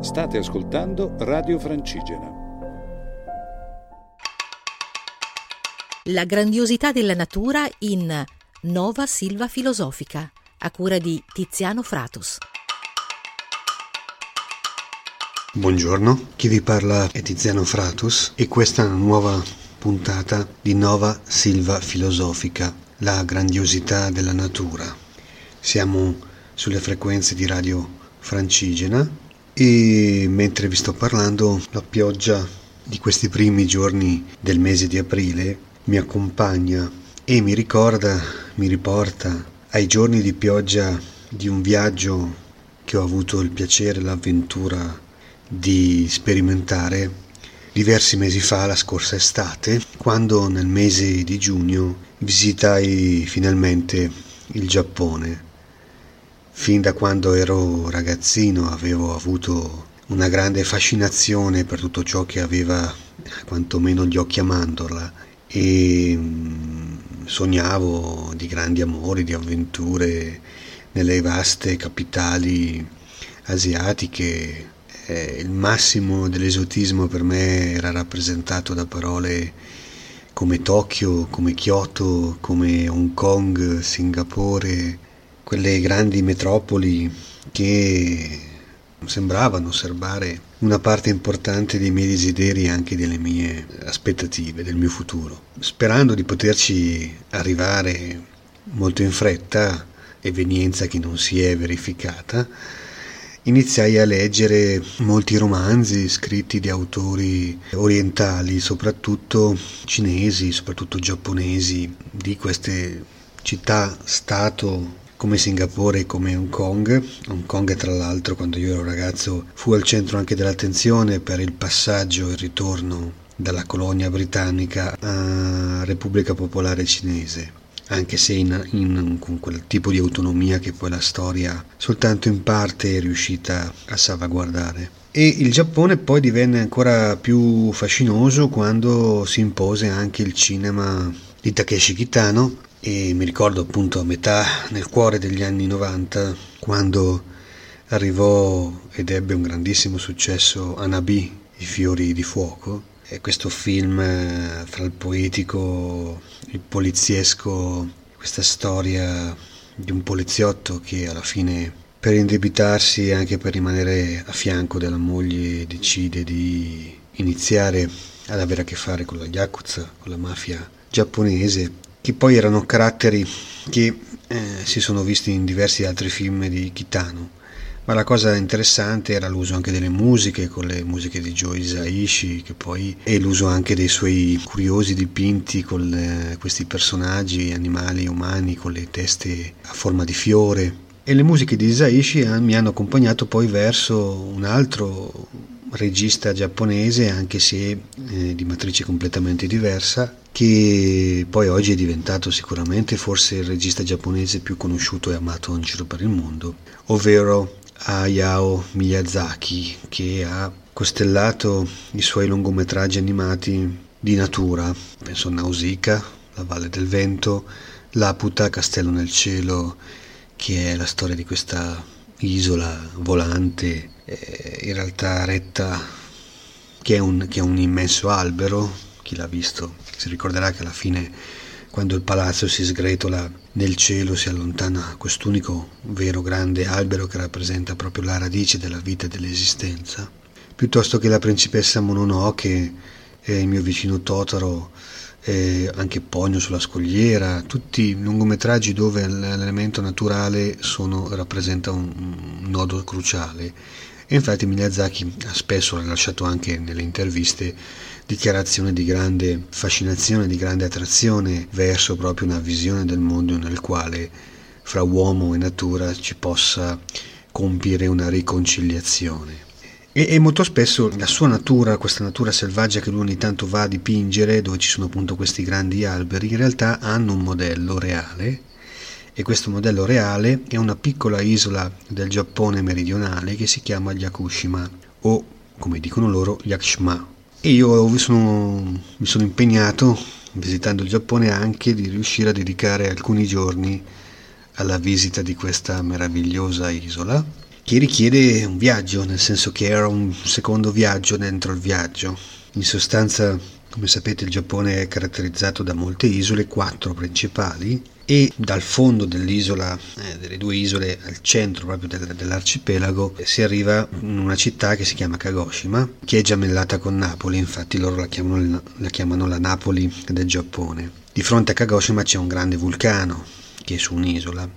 State ascoltando Radio Francigena. La grandiosità della natura in Nova Silva Filosofica, a cura di Tiziano Fratus. Buongiorno, chi vi parla è Tiziano Fratus e questa è una nuova puntata di Nova Silva Filosofica, la grandiosità della natura. Siamo sulle frequenze di Radio Francigena e mentre vi sto parlando la pioggia di questi primi giorni del mese di aprile mi accompagna e mi ricorda, mi riporta ai giorni di pioggia di un viaggio che ho avuto il piacere e l'avventura di sperimentare diversi mesi fa, la scorsa estate, quando nel mese di giugno visitai finalmente il Giappone Fin da quando ero ragazzino avevo avuto una grande fascinazione per tutto ciò che aveva quantomeno gli occhi a mandorla e mm, sognavo di grandi amori, di avventure nelle vaste capitali asiatiche. il massimo dell'esotismo per me era rappresentato da parole come Tokyo, come Kyoto, come Hong Kong, Singapore, quelle grandi metropoli che sembravano serbare una parte importante dei miei desideri e anche delle mie aspettative, del mio futuro. Sperando di poterci arrivare molto in fretta, evenienza che non si è verificata, iniziai a leggere molti romanzi scritti di autori orientali, soprattutto cinesi, soprattutto giapponesi, di queste città-stato come Singapore e come Hong Kong. Hong Kong tra l'altro quando io ero ragazzo fu al centro anche dell'attenzione per il passaggio e il ritorno dalla colonia britannica a Repubblica Popolare Cinese anche se in, in, con quel tipo di autonomia che poi la storia soltanto in parte è riuscita a salvaguardare. E il Giappone poi divenne ancora più fascinoso quando si impose anche il cinema di Takeshi Kitano e mi ricordo appunto a metà nel cuore degli anni 90 quando arrivò ed ebbe un grandissimo successo Anabi, I fiori di fuoco, e questo film eh, fra il poetico, il poliziesco, questa storia di un poliziotto che alla fine per indebitarsi e anche per rimanere a fianco della moglie decide di iniziare ad avere a che fare con la Yakuza, con la mafia giapponese che poi erano caratteri che eh, si sono visti in diversi altri film di Kitano. Ma la cosa interessante era l'uso anche delle musiche, con le musiche di Joe Isaishi, poi, e l'uso anche dei suoi curiosi dipinti con le, questi personaggi, animali umani, con le teste a forma di fiore. E le musiche di Isaishi eh, mi hanno accompagnato poi verso un altro regista giapponese, anche se eh, di matrice completamente diversa, che poi oggi è diventato sicuramente forse il regista giapponese più conosciuto e amato in giro per il mondo, ovvero Hayao Miyazaki, che ha costellato i suoi lungometraggi animati di natura, penso a Nausicaa, La Valle del Vento, Laputa, Castello nel Cielo, che è la storia di questa isola volante, eh, in realtà retta, che è, un, che è un immenso albero, chi l'ha visto si ricorderà che alla fine quando il palazzo si sgretola nel cielo si allontana quest'unico vero grande albero che rappresenta proprio la radice della vita e dell'esistenza, piuttosto che la principessa Mononoke e il mio vicino Totaro eh, anche Pogno sulla scogliera, tutti lungometraggi dove l'elemento naturale sono, rappresenta un, un nodo cruciale. E infatti Miyazaki ha spesso rilasciato anche nelle interviste dichiarazioni di grande fascinazione, di grande attrazione verso proprio una visione del mondo nel quale fra uomo e natura ci possa compiere una riconciliazione. E, e, molto spesso la sua natura, questa natura selvaggia che lui ogni tanto va a dipingere, dove ci sono appunto questi grandi alberi, in realtà hanno un modello reale e questo modello reale è una piccola isola del Giappone meridionale che si chiama Yakushima o come dicono loro Yakushima. E io sono, mi sono impegnato visitando il Giappone anche di riuscire a dedicare alcuni giorni alla visita di questa meravigliosa isola che richiede un viaggio, nel senso che era un secondo viaggio dentro il viaggio. In sostanza, come sapete, il Giappone è caratterizzato da molte isole, quattro principali, e dal fondo dell'isola, eh, delle due isole al centro proprio del, dell'arcipelago, si arriva in una città che si chiama Kagoshima, che è gemellata con Napoli, infatti loro la chiamano, la chiamano la Napoli del Giappone. Di fronte a Kagoshima c'è un grande vulcano che è su un'isola,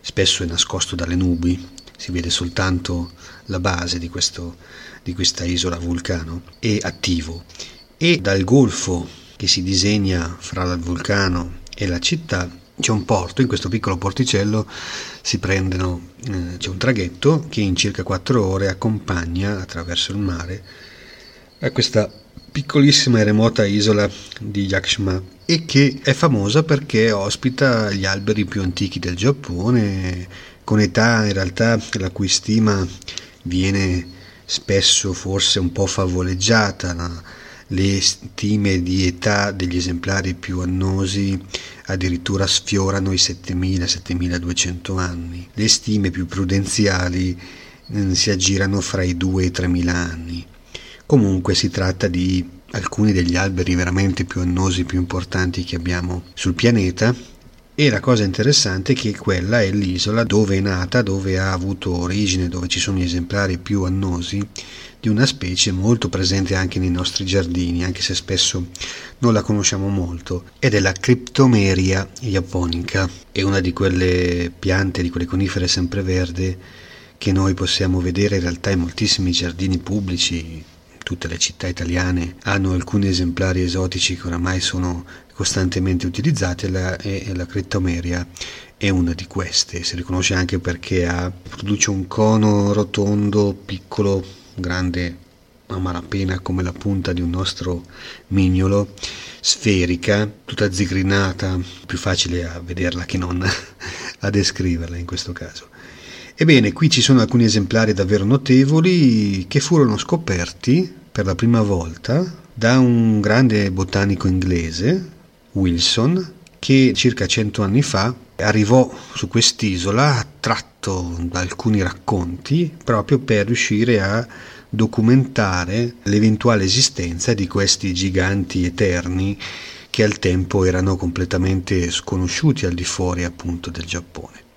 spesso è nascosto dalle nubi, si vede soltanto la base di, questo, di questa isola vulcano, è attivo. E dal golfo che si disegna fra il vulcano e la città c'è un porto, in questo piccolo porticello si prendono, eh, c'è un traghetto che in circa 4 ore accompagna attraverso il mare a questa piccolissima e remota isola di Yakushima e che è famosa perché ospita gli alberi più antichi del Giappone, con età in realtà la cui stima viene spesso forse un po' favoleggiata. No? Le stime di età degli esemplari più annosi addirittura sfiorano i 7.000-7.200 anni. Le stime più prudenziali eh, si aggirano fra i 2 e i 3.000 anni. Comunque si tratta di alcuni degli alberi veramente più annosi, più importanti che abbiamo sul pianeta e la cosa interessante è che quella è l'isola dove è nata, dove ha avuto origine, dove ci sono gli esemplari più annosi di una specie molto presente anche nei nostri giardini, anche se spesso non la conosciamo molto, ed è la Cryptomeria japonica. È una di quelle piante, di quelle conifere sempreverde che noi possiamo vedere in realtà in moltissimi giardini pubblici, tutte le città italiane hanno alcuni esemplari esotici che oramai sono costantemente utilizzati e la, e la Cryptomeria è una di queste. Si riconosce anche perché ha, produce un cono rotondo, piccolo, grande a malapena come la punta di un nostro mignolo, sferica, tutta zigrinata, più facile a vederla che non a descriverla in questo caso. Ebbene, qui ci sono alcuni esemplari davvero notevoli che furono scoperti per la prima volta da un grande botanico inglese, Wilson, che circa cento anni fa arrivò su quest'isola attratto da alcuni racconti proprio per riuscire a documentare l'eventuale esistenza di questi giganti eterni che al tempo erano completamente sconosciuti al di fuori appunto del Giappone.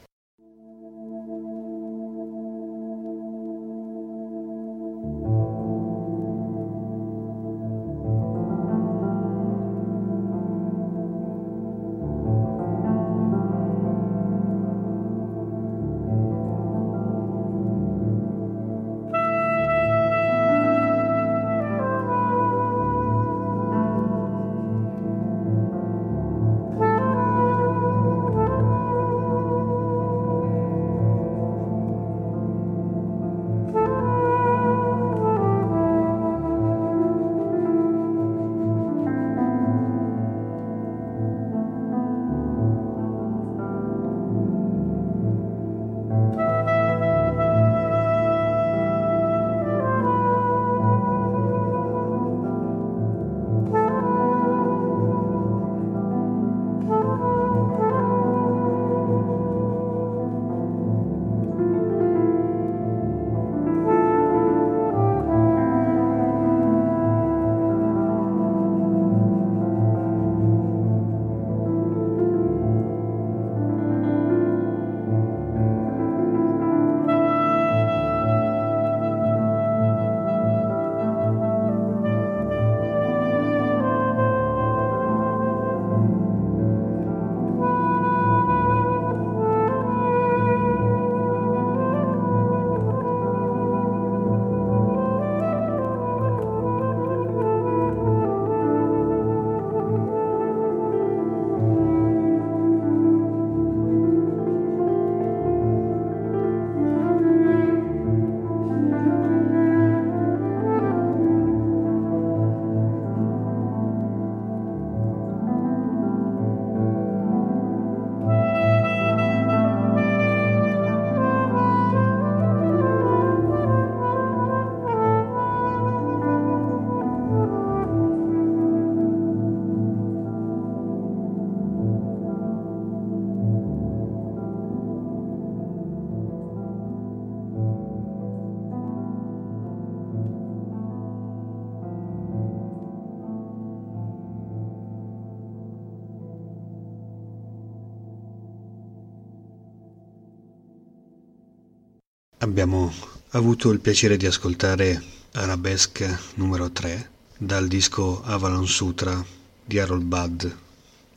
Abbiamo avuto il piacere di ascoltare Arabesque numero 3 dal disco Avalon Sutra di Harold Budd,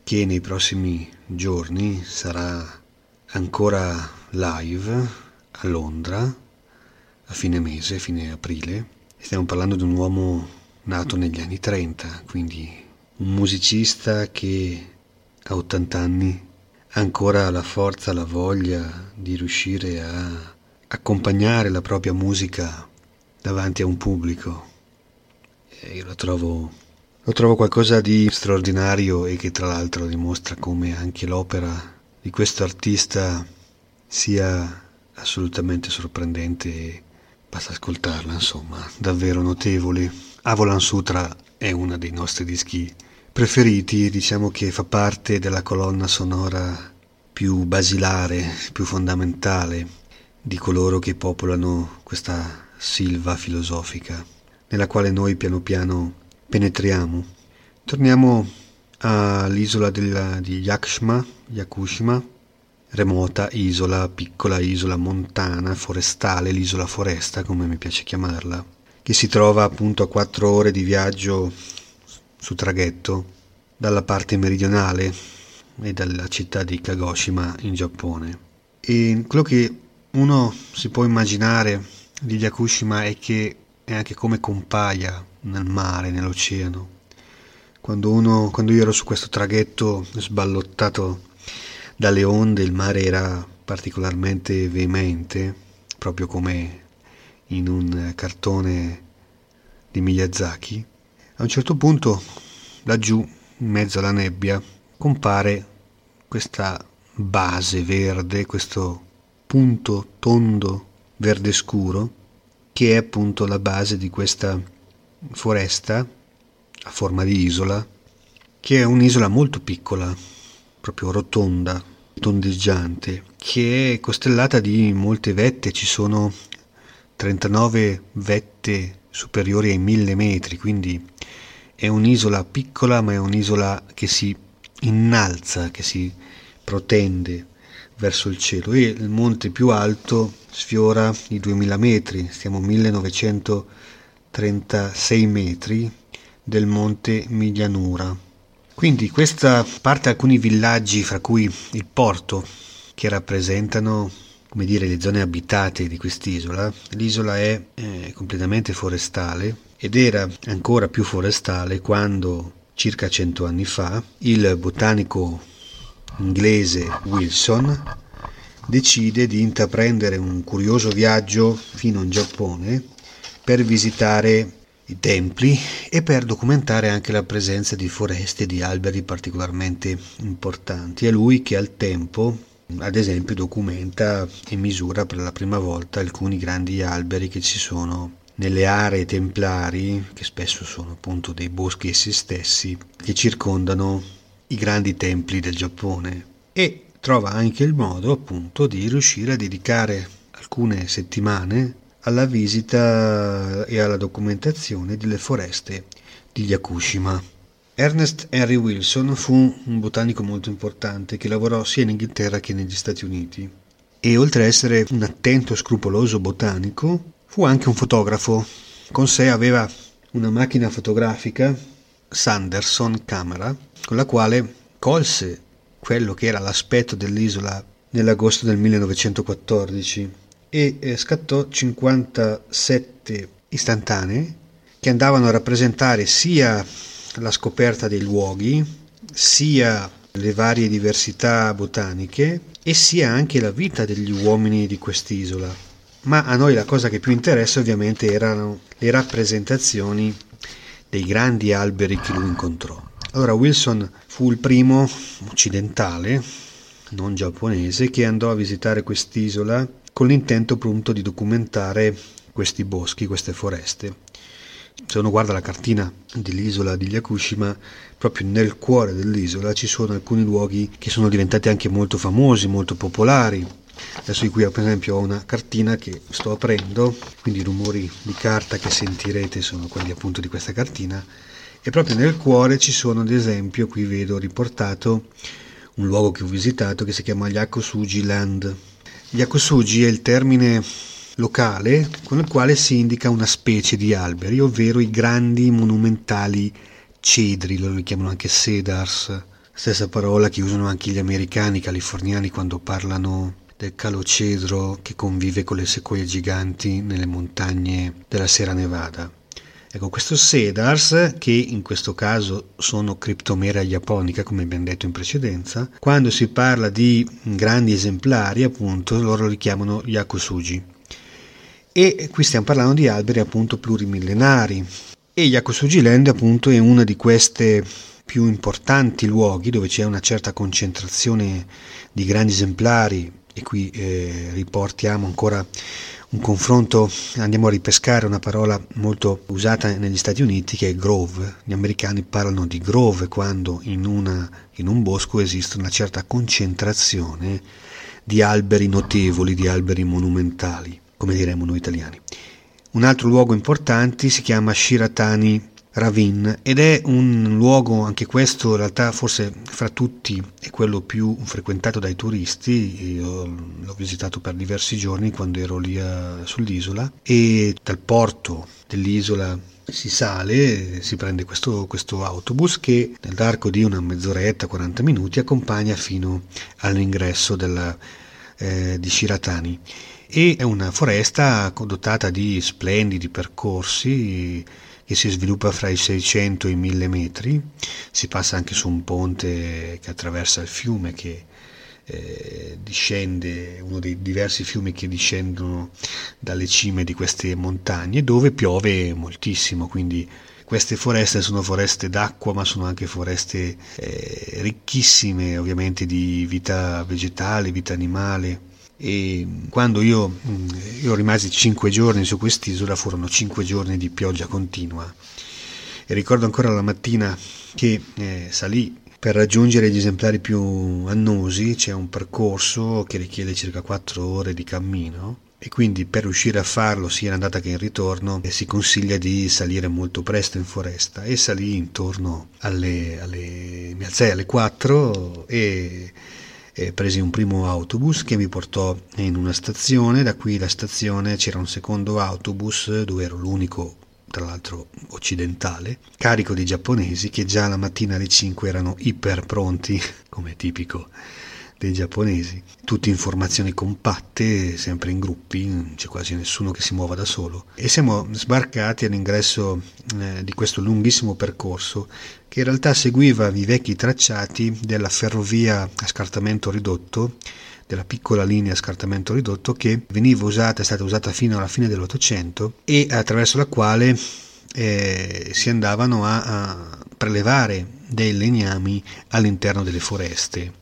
che nei prossimi giorni sarà ancora live a Londra a fine mese, fine aprile. Stiamo parlando di un uomo nato negli anni 30, quindi un musicista che a 80 anni ha ancora la forza, la voglia di riuscire a accompagnare la propria musica davanti a un pubblico. E io lo trovo, lo trovo qualcosa di straordinario e che tra l'altro dimostra come anche l'opera di questo artista sia assolutamente sorprendente basta ascoltarla, insomma, davvero notevole. Avolan Sutra è uno dei nostri dischi preferiti, diciamo che fa parte della colonna sonora più basilare, più fondamentale di coloro che popolano questa silva filosofica nella quale noi piano piano penetriamo. Torniamo all'isola della, di Yakushima, Yakushima, remota isola, piccola isola montana, forestale, l'isola foresta come mi piace chiamarla, che si trova appunto a quattro ore di viaggio su traghetto dalla parte meridionale e dalla città di Kagoshima in Giappone. E quello che uno si può immaginare di Yakushima è che è anche come compaia nel mare, nell'oceano. Quando, uno, quando io ero su questo traghetto sballottato dalle onde, il mare era particolarmente veemente, proprio come in un cartone di Miyazaki. A un certo punto, laggiù, in mezzo alla nebbia, compare questa base verde, questo punto tondo verde scuro che è appunto la base di questa foresta a forma di isola che è un'isola molto piccola proprio rotonda tondeggiante che è costellata di molte vette. Ci sono 39 vette superiori ai 1000 metri quindi è un'isola piccola ma è un'isola che si innalza che si protende verso il cielo e il monte più alto sfiora i 2000 metri, stiamo a 1936 metri del monte Miglianura. Quindi questa parte alcuni villaggi, fra cui il porto, che rappresentano come dire, le zone abitate di quest'isola. L'isola è eh, completamente forestale ed era ancora più forestale quando, circa cento anni fa, il botanico inglese Wilson decide di intraprendere un curioso viaggio fino in Giappone per visitare i templi e per documentare anche la presenza di foreste e di alberi particolarmente importanti. È lui che al tempo, ad esempio, documenta e misura per la prima volta alcuni grandi alberi che ci sono nelle aree templari, che spesso sono appunto dei boschi essi stessi, che circondano i grandi templi del Giappone e trova anche il modo appunto di riuscire a dedicare alcune settimane alla visita e alla documentazione delle foreste di Yakushima. Ernest Henry Wilson fu un botanico molto importante che lavorò sia in Inghilterra che negli Stati Uniti e oltre a essere un attento e scrupoloso botanico fu anche un fotografo. Con sé aveva una macchina fotografica Sanderson camera con la quale colse quello che era l'aspetto dell'isola nell'agosto del 1914 e eh, scattò 57 istantanee che andavano a rappresentare sia la scoperta dei luoghi, sia le varie diversità botaniche e sia anche la vita degli uomini di quest'isola. Ma a noi la cosa che più interessa ovviamente erano le rappresentazioni dei grandi alberi che lui incontrò. Allora Wilson fu il primo occidentale, non giapponese, che andò a visitare quest'isola con l'intento appunto di documentare questi boschi, queste foreste. Se uno guarda la cartina dell'isola di Yakushima, proprio nel cuore dell'isola ci sono alcuni luoghi che sono diventati anche molto famosi, molto popolari. Adesso qui per esempio ho una cartina che sto aprendo, quindi i rumori di carta che sentirete sono quelli appunto di questa cartina e proprio nel cuore ci sono ad esempio, qui vedo riportato un luogo che ho visitato che si chiama Yakusuji Land. Yakusuji è il termine locale con il quale si indica una specie di alberi, ovvero i grandi monumentali cedri, loro li chiamano anche cedars, stessa parola che usano anche gli americani, i californiani quando parlano del calocedro che convive con le sequoie giganti nelle montagne della Sierra Nevada. Ecco, questo Cedars, che in questo caso sono Cryptomera japonica, come abbiamo detto in precedenza, quando si parla di grandi esemplari, appunto, loro li chiamano Yakusuji. E qui stiamo parlando di alberi appunto plurimillenari. E Yakusuji Land appunto è una di queste più importanti luoghi dove c'è una certa concentrazione di grandi esemplari e qui eh, riportiamo ancora un confronto, andiamo a ripescare una parola molto usata negli Stati Uniti che è grove. Gli americani parlano di grove quando in, una, in un bosco esiste una certa concentrazione di alberi notevoli, di alberi monumentali, come diremmo noi italiani. Un altro luogo importante si chiama Shiratani Ravin ed è un luogo, anche questo in realtà forse fra tutti è quello più frequentato dai turisti, io l'ho visitato per diversi giorni quando ero lì a, sull'isola e dal porto dell'isola si sale, si prende questo, questo, autobus che nell'arco di una mezz'oretta, 40 minuti accompagna fino all'ingresso della, eh, di Shiratani. E è una foresta dotata di splendidi percorsi che si sviluppa fra i 600 e i 1000 metri, si passa anche su un ponte che attraversa il fiume che eh, discende, uno dei diversi fiumi che discendono dalle cime di queste montagne, dove piove moltissimo, quindi queste foreste sono foreste d'acqua, ma sono anche foreste eh, ricchissime ovviamente di vita vegetale, vita animale e quando io, mm, io rimasi cinque giorni su quest'isola furono cinque giorni di pioggia continua. E ricordo ancora la mattina che eh, salì per raggiungere gli esemplari più annosi c'è un percorso che richiede circa quattro ore di cammino e quindi per riuscire a farlo sia in andata che in ritorno eh, si consiglia di salire molto presto in foresta. E salì intorno alle, alle mi alzai alle 4 e eh, presi un primo autobus che mi portò in una stazione, da qui la stazione c'era un secondo autobus dove ero l'unico tra l'altro occidentale, carico di giapponesi che già la mattina alle 5 erano iper pronti, come tipico dei giapponesi, tutte informazioni compatte, sempre in gruppi, non c'è quasi nessuno che si muova da solo. E siamo sbarcati all'ingresso eh, di questo lunghissimo percorso che in realtà seguiva i vecchi tracciati della ferrovia a scartamento ridotto della piccola linea a scartamento ridotto che veniva usata, è stata usata fino alla fine dell'Ottocento e attraverso la quale eh, si andavano a, a prelevare dei legnami all'interno delle foreste.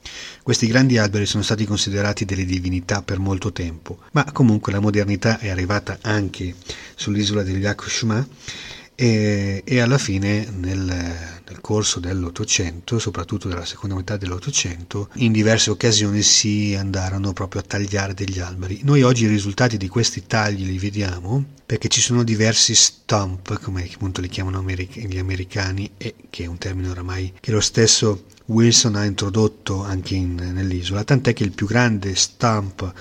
Questi grandi alberi sono stati considerati delle divinità per molto tempo, ma comunque la modernità è arrivata anche sull'isola degli Yakushima e, e alla fine nel, nel corso dell'Ottocento, soprattutto della seconda metà dell'Ottocento, in diverse occasioni si andarono proprio a tagliare degli alberi. Noi oggi i risultati di questi tagli li vediamo perché ci sono diversi stump, come appunto li chiamano gli americani, e che è un termine oramai che lo stesso Wilson ha introdotto anche in, nell'isola, tant'è che il più grande stump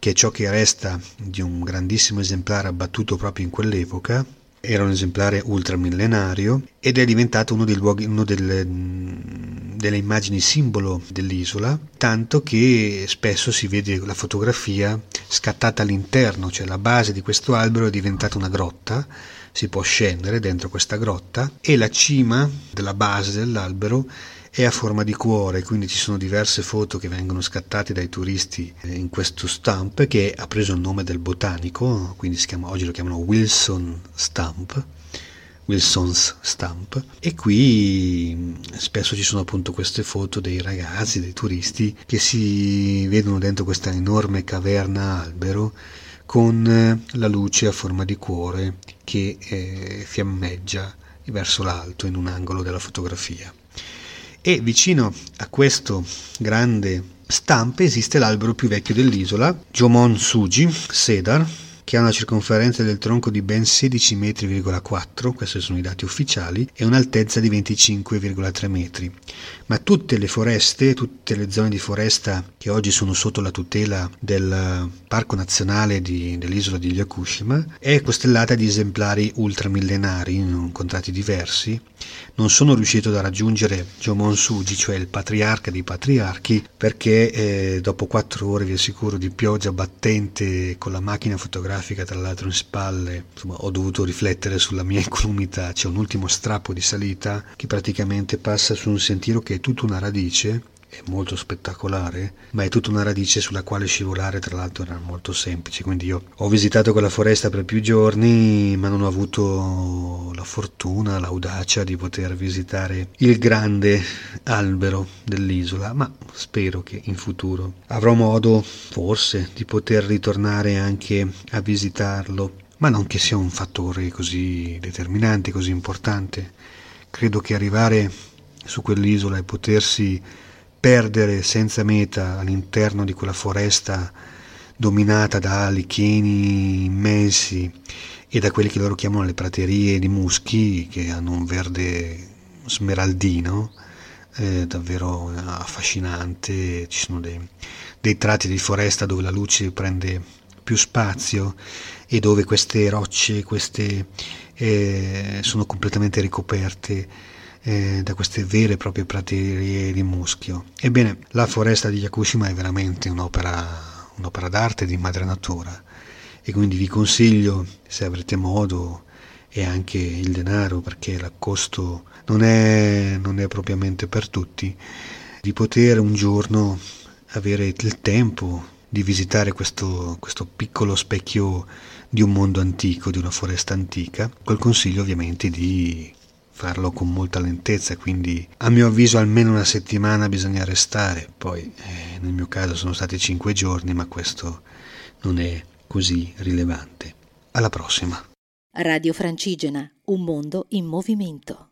che è ciò che resta di un grandissimo esemplare abbattuto proprio in quell'epoca, era un esemplare ultramillenario ed è diventato uno, luoghi, uno delle, delle immagini simbolo dell'isola, tanto che spesso si vede la fotografia scattata all'interno, cioè la base di questo albero è diventata una grotta, si può scendere dentro questa grotta e la cima della base dell'albero è a forma di cuore, quindi ci sono diverse foto che vengono scattate dai turisti eh, in questo stamp che ha preso il nome del botanico, quindi chiama, oggi lo chiamano Wilson Stamp. Wilson's Stamp e qui mm, spesso ci sono appunto queste foto dei ragazzi, dei turisti che si vedono dentro questa enorme caverna albero con eh, la luce a forma di cuore che eh, fiammeggia verso l'alto in un angolo della fotografia e vicino a questo grande stampe esiste l'albero più vecchio dell'isola, Jomon Suji Cedar, che ha una circonferenza del tronco di ben 16,4 metri, questi sono i dati ufficiali, e un'altezza di 25,3 metri. Ma tutte le foreste, tutte le zone di foresta che oggi sono sotto la tutela del Parco Nazionale di, dell'isola di Yakushima è costellata di esemplari ultramillenari in incontrati diversi. Non sono riuscito a raggiungere Jomon Suji, cioè il patriarca dei patriarchi, perché eh, dopo quattro ore vi assicuro di pioggia battente con la macchina fotografica tra l'altro in spalle, insomma, ho dovuto riflettere sulla mia incolumità. C'è un ultimo strappo di salita che praticamente passa su un sentiero che è tutta una radice è molto spettacolare, ma è tutta una radice sulla quale scivolare, tra l'altro era molto semplice, quindi io ho visitato quella foresta per più giorni, ma non ho avuto la fortuna, l'audacia di poter visitare il grande albero dell'isola, ma spero che in futuro avrò modo, forse, di poter ritornare anche a visitarlo, ma non che sia un fattore così determinante, così importante. Credo che arrivare su quell'isola e potersi perdere senza meta all'interno di quella foresta dominata da alicheni immensi e da quelle che loro chiamano le praterie di muschi che hanno un verde smeraldino eh, davvero affascinante. Ci sono dei, dei tratti di foresta dove la luce prende più spazio e dove queste rocce queste, eh, sono completamente ricoperte eh, da queste vere e proprie praterie di muschio. Ebbene, la foresta di Yakushima è veramente un'opera, un'opera d'arte di madre natura e quindi vi consiglio, se avrete modo e anche il denaro, perché il costo non è, non è propriamente per tutti, di poter un giorno avere il tempo di visitare questo, questo, piccolo specchio di un mondo antico, di una foresta antica, col consiglio ovviamente di farlo con molta lentezza, quindi a mio avviso almeno una settimana bisogna restare, poi eh, nel mio caso sono stati cinque giorni, ma questo non è così rilevante. Alla prossima. Radio Francigena, un mondo in movimento.